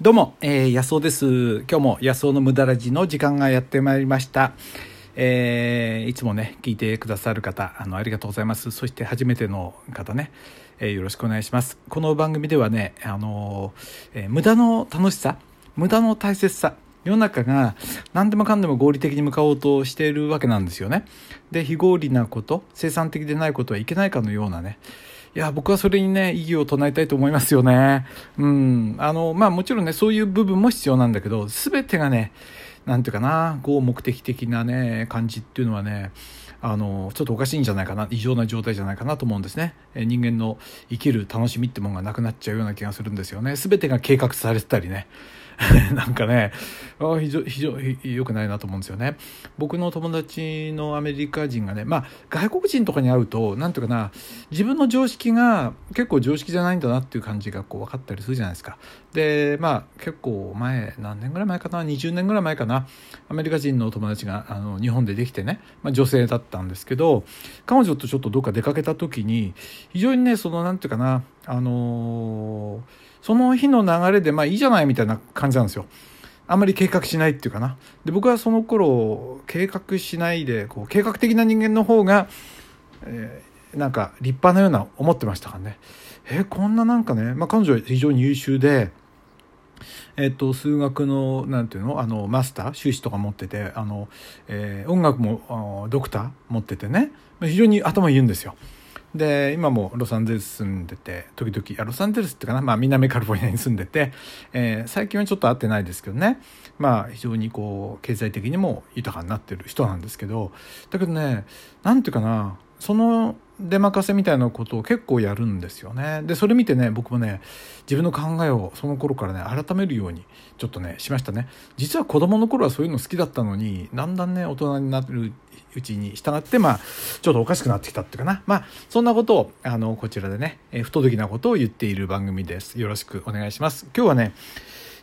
どうも、えー、安尾です。今日も安尾の無駄ラジの時間がやってまいりました。えー、いつもね、聞いてくださる方、あの、ありがとうございます。そして初めての方ね、えー、よろしくお願いします。この番組ではね、あのー、えー、無駄の楽しさ、無駄の大切さ、世の中が何でもかんでも合理的に向かおうとしているわけなんですよね。で、非合理なこと、生産的でないことはいけないかのようなね、いや、僕はそれにね、意義を唱えたいと思いますよね。うん。あの、まあもちろんね、そういう部分も必要なんだけど、すべてがね、なんていうかな、こう目的的なね、感じっていうのはね、あの、ちょっとおかしいんじゃないかな、異常な状態じゃないかなと思うんですね。え人間の生きる楽しみってものがなくなっちゃうような気がするんですよね。すべてが計画されてたりね。なんかねあ非常非常良くないなと思うんですよね。僕の友達のアメリカ人がねまあ外国人とかに会うと何ていうかな自分の常識が結構常識じゃないんだなっていう感じがこう分かったりするじゃないですか。でまあ結構前何年ぐらい前かな20年ぐらい前かなアメリカ人の友達があの日本でできてね、まあ、女性だったんですけど彼女とちょっとどっか出かけた時に非常にねその何ていうかなあのーその日の流れでまあいいじゃないみたいな感じなんですよ。あんまり計画しないっていうかな。で、僕はその頃、計画しないで、こう、計画的な人間の方が、えー、なんか立派なような思ってましたからね。えー、こんななんかね、まあ彼女は非常に優秀で、えっと、数学の、なんていうのあの、マスター、修士とか持ってて、あの、えー、音楽もドクター持っててね、非常に頭いいんですよ。で今もロサンゼルス住んでて時々あロサンゼルスってかな、まあ、南カリフォルニアに住んでて、えー、最近はちょっと会ってないですけどね。まあ非常にこう経済的にも豊かになってる人なんですけどだけどねなんていうかなその出任せみたいなことを結構やるんですよね。で、それ見てね、僕もね、自分の考えをその頃からね、改めるようにちょっとね、しましたね。実は子供の頃はそういうの好きだったのに、だんだんね、大人になるうちに従って、まあ、ちょっとおかしくなってきたっていうかな。まあ、そんなことを、あの、こちらでね、え不届きなことを言っている番組です。よろしくお願いします。今日はね、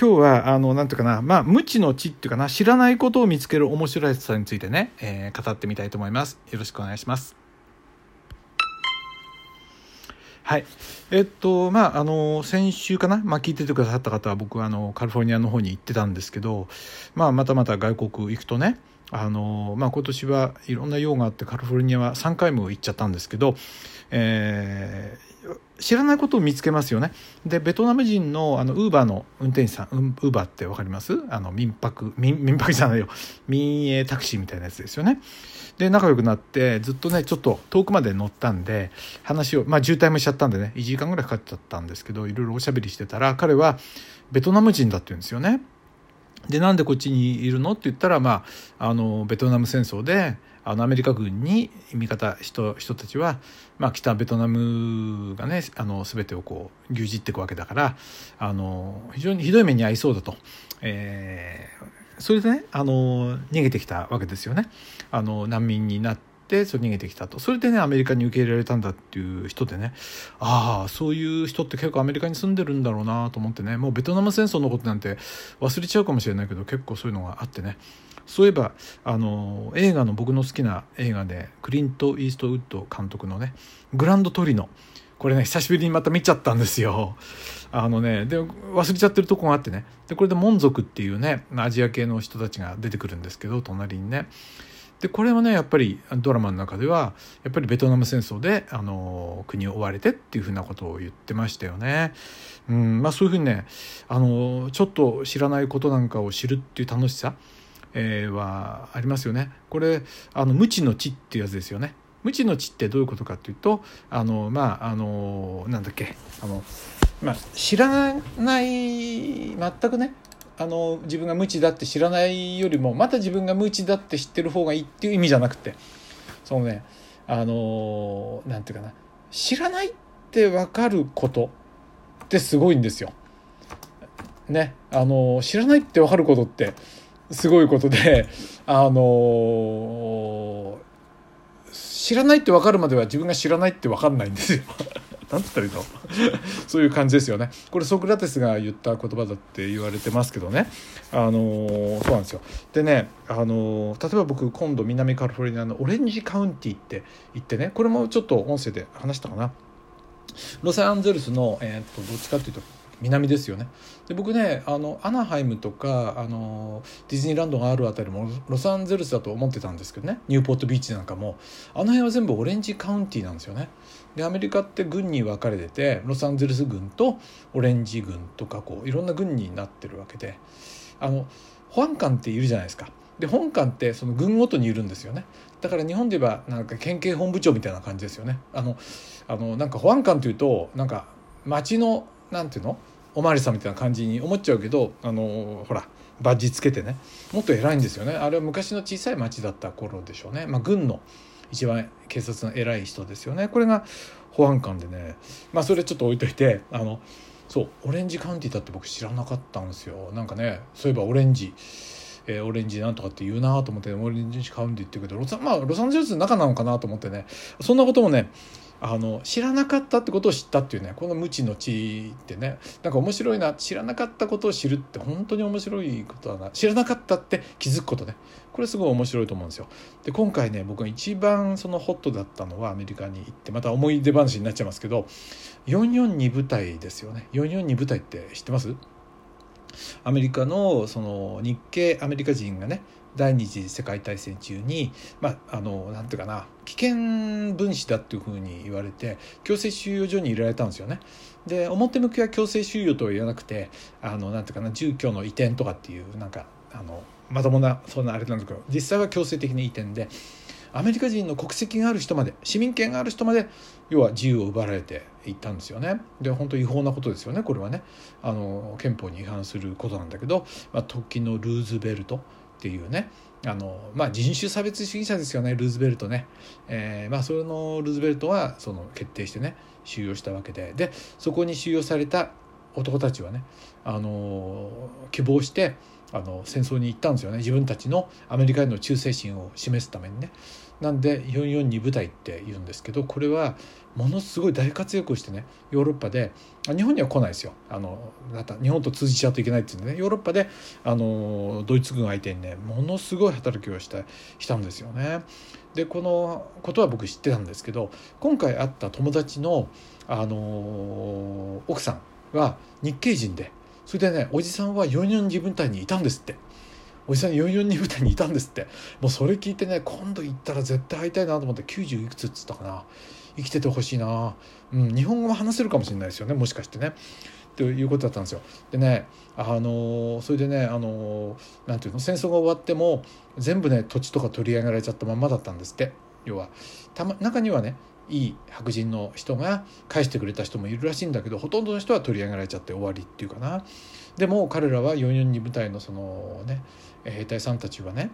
今日は、あの、なんていうかな、まあ、無知の知っていうかな、知らないことを見つける面白いさについてね、えー、語ってみたいと思います。よろしくお願いします。はい。えっと、まあ、あの、先週かな、まあ、聞いててくださった方は、僕、あの、カリフォルニアの方に行ってたんですけど、まあ、またまた外国行くとね、あの、まあ、今年はいろんな用があって、カリフォルニアは3回も行っちゃったんですけど、えー、知らないことを見つけますよね。で、ベトナム人の、あの、ウーバーの運転手さん、ウーバーってわかります？あの、民泊、民、民泊じゃないよ。民営タクシーみたいなやつですよね。で仲良くなってずっとねちょっと遠くまで乗ったんで話をまあ渋滞もしちゃったんでね1時間ぐらいかかっちゃったんですけどいろいろおしゃべりしてたら彼はベトナム人だって言うんですよね。でなんでこっちにいるの？って言ったら、まあ、あのベトナム戦争であのアメリカ軍に味方人人たちは、まあ、北ベトナムがねあの全てをこう牛耳っていくわけだからあの非常にひどい目に遭いそうだと、えー、それでねあの逃げてきたわけですよね。あの難民になってそれ逃げてきたと。それでねアメリカに受け入れられたんだっていう人でね。ああそういう人って結構アメリカに住んでるんだろうなと思ってね。もうベトナム戦争のことなんて忘れちゃうかもしれないけど結構そういうのがあってね。そういえばあの映画の僕の好きな映画でクリント・イーストウッド監督のね「グランドトリノ」これね久しぶりにまた見ちゃったんですよ。あのねで忘れちゃってるとこがあってね。でこれでモン族っていうねアジア系の人たちが出てくるんですけど隣にね。でこれはねやっぱりドラマの中ではやっぱりベトナム戦争であの国を追われてっていうふうなことを言ってましたよね。うんまあ、そういうふうにねあのちょっと知らないことなんかを知るっていう楽しさ、えー、はありますよね。これあの無知の知っていうやつですよね。無知の知ってどういうことかっていうとあのまああのなんだっけあのまあ、知らない全くねあの自分が無知だって知らないよりもまた自分が無知だって知ってる方がいいっていう意味じゃなくてそのねあのなんていうかな知らないって分かることってすごいんですよ。ねあの知らないって分かることってすごいことであの知らないって分かるまでは自分が知らないって分かんないんですよ。なんつったらいいの？そういう感じですよね。これソクラテスが言った言葉だって言われてますけどね。あの、そうなんですよ。でね、あの、例えば僕今度南カリフォルニアのオレンジカウンティって言ってね、これもちょっと音声で話したかな。ロサンゼルスの、えー、っとどっちかっていうと南ですよねで僕ねあのアナハイムとかあのディズニーランドがあるあたりもロサンゼルスだと思ってたんですけどねニューポートビーチなんかもあの辺は全部オレンジカウンティなんですよねでアメリカって郡に分かれててロサンゼルス郡とオレンジ郡とかこういろんな郡になってるわけであの保安官っているじゃないですか。で本官ってその軍ごとにいるんですよね。だから日本で言えばなんか県警本部長みたいな感じですよね。あのあのなんか保安官というとなんか町のなんていうの？お巡りさんみたいな感じに思っちゃうけどあのほらバッジつけてね。もっと偉いんですよね。あれは昔の小さい町だった頃でしょうね、まあ、軍の一番警察の偉い人ですよね。これが保安官でね。まあそれちょっと置いといてあのそうオレンジカウンティだって僕知らなかったんですよ。なんかねそういえばオレンジ。えー、オレンジなんとかって言うなと思ってオレンジカウンティって言うけどロサ,、まあ、ロサンゼルスの中なのかなと思ってね。そんなこともねあの知らなかったってことを知ったっていうねこの無知の知ってねなんか面白いな知らなかったことを知るって本当に面白いことだな知らなかったって気づくことね。これすごい面白いと思うんですよ。で今回ね僕が一番そのホットだったのはアメリカに行ってまた思い出話になっちゃいますけど442部隊ですよね。442部隊って知ってます？アメリカのその日系アメリカ人がね第二次世界大戦中にまああのなんていうかな危険分子だっていうふうに言われて強制収容所に入れられたんですよね。で表向きは強制収容とは言わなくてあのなんていうかな住居の移転とかっていうなんかあのまともなそんなあれなんですけど実際は強制的に移転でアメリカ人の国籍がある人まで市民権がある人まで要は自由を奪われていったんですよね。で本当違法なことですよねこれはね。あの憲法に違反することなんだけど、まあ、時のルーズベルトっていうね。あの、まあ、人種差別主義者ですよねルーズベルトね、えー、まあ、それのルーズベルトはその決定してね収容したわけで。でそこに収容された男たちはねあの希望してあの戦争に行ったんですよね自分たちのアメリカへの忠誠心を示すためにね。なんで442部隊って言うんですけどこれはものすごい大活躍をしてねヨーロッパで日本には来ないですよあの日本と通じちゃうといけないっていうんでねヨーロッパであのドイツ軍相手にねものすごい働きをしたしたんですよね。でこのことは僕知ってたんですけど今回会った友達のあの奥さんは日系人でそれでねおじさんは442部隊にいたんですって。おじさん442部隊にいたんですってもうそれ聞いてね今度行ったら絶対会いたいなと思って90いくつっつったかな生きててほしいな、うん、日本語も話せるかもしれないですよねもしかしてね。ということだったんですよ。でねあのそれでねあのなんていうの戦争が終わっても全部ね土地とか取り上げられちゃったまんまだったんですって要はた、ま、中にはねいい白人の人が返してくれた人もいるらしいんだけどほとんどの人は取り上げられちゃって終わりっていうかな。でも彼らは442部隊のそのね兵隊さんたちはね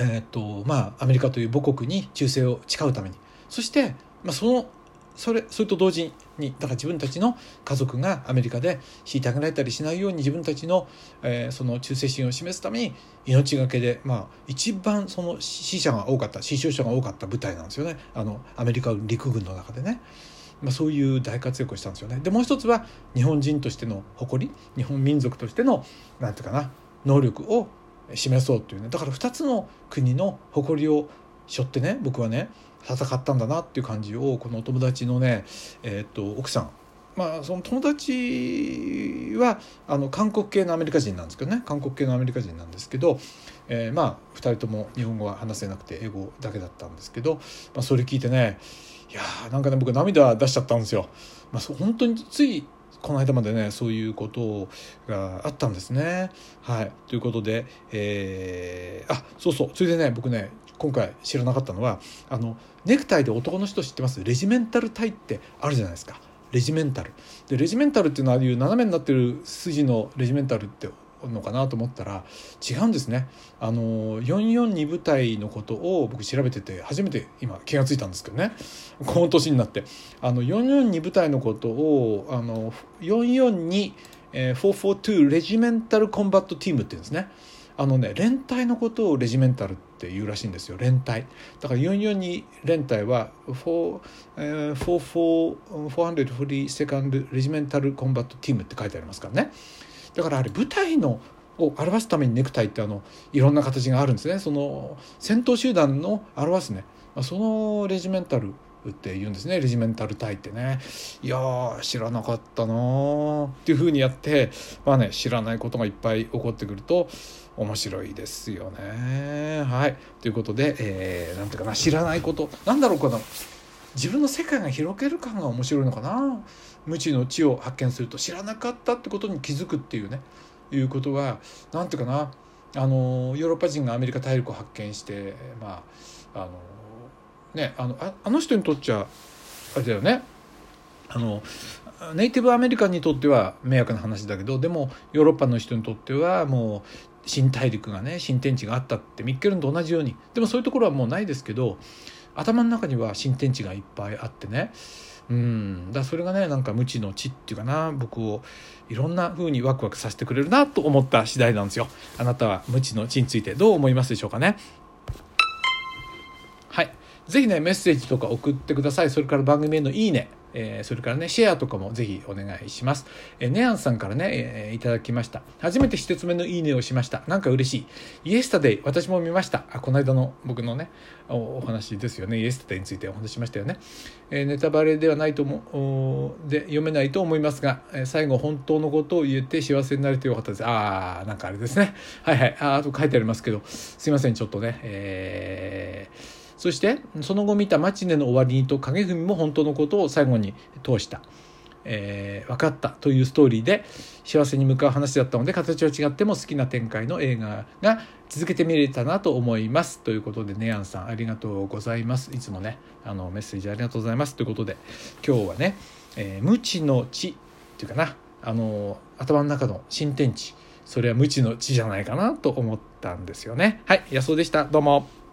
え、っとまあアメリカという母国に忠誠を誓うために。そして、まあ、そのそれそれと同時ににだから自分たちの家族がアメリカで虐げられたりしないように自分たちの,、えー、その忠誠心を示すために命がけで、まあ、一番その死者が多かった死傷者が多かった部隊なんですよねあのアメリカ陸軍の中でね。まあ、そういう大活躍をしたんですよね。でもう一つは日本人としての誇り日本民族としての何て言うかな能力を示そうっていうねだから2つの国の誇りを背負ってね僕はね戦ったんだなっていう感じをこのお友達のね、えー、っと奥さんまあその友達はあの韓国系のアメリカ人なんですけどね韓国系のアメリカ人なんですけど、えー、まあ2人とも日本語は話せなくて英語だけだったんですけど、まあ、それ聞いてねいやーなんかね僕涙出しちゃったんですよ。まあ、本当についこの間までねそういうことがあったんですね。はいということで、えー、あそうそうそれでね僕ね今回知らなかったのはあのネクタイで男の人知ってます？レジメンタルタイってあるじゃないですか。レジメンタル。でレジメンタルっていうのはああいう斜めになってる筋のレジメンタルってのかなと思ったら違うんですね。あの442部隊のことを僕調べてて初めて今気が付いたんですけどね。この年になって。あの442部隊のことをあの442 442レジメンタルコンバットティームって言うんですね。あのね連隊のことをレジメンタルって言うらしいんですよ。連隊だから442連隊は4 440セカンドレジメンタルコンバットティームって書いてありますからね。だからあれ舞台のを表すためにネクタイってあのいろんな形があるんですね。その戦闘集団の表すね。そのレジメンタルって言うんですね。レジメンタルタイってね。いやー知らなかったなー。っていうふうにやってまあね知らないことがいっぱい起こってくると面白いですよね。はい。ということで、えー、ていうかな知らないこと。なんだろうかな。自分の世界が広げる感が面白いのかな。無知の知を発見すると知らなかったってことに気づくっていうね。いうことは何ていうかな。あのヨーロッパ人がアメリカ大陸を発見してまああのねあのあの人にとっちゃあれだよね。あのネイティブアメリカンにとっては迷惑な話だけどでもヨーロッパの人にとってはもう新大陸がね新天地があったってミッケルンと同じように。でもそういうところはもうないですけど頭の中には新天地がいっぱいあってね。うん。だそれがねなんか無知の知っていうかな。僕をいろんな風にワクワクさせてくれるなと思った次第なんですよ。あなたは無知の知についてどう思いますでしょうかね。はい是非ねメッセージとか送ってくださいそれから番組へのいいねえー、それからね、シェアとかもぜひお願いします。えー、ネアンさんからね、えー、いただきました。初めて一つ目のいいねをしました。なんか嬉しい。イエスタデイ、私も見ました。あ、この間の僕のね、お話ですよね。イエスタデイについてお話しましたよね。えー、ネタバレではないと思うで読めないと思いますが、えー、最後本当のことを言えて幸せになれてよかったです。あー、なんかあれですね。はいはい。ああと書いてありますけど、すいません、ちょっとね。えーそしてその後見たマチネの終わりにと影文も本当のことを最後に通した、えー、分かったというストーリーで幸せに向かう話だったので形は違っても好きな展開の映画が続けて見れたなと思いますということでネアンさんありがとうございます。いつもねあのメッセージありがとうございますということで今日はね、えー、無知の知っていうかなあの頭の中の新天地それは無知の知じゃないかなと思ったんですよね。はい野草でした。どうも。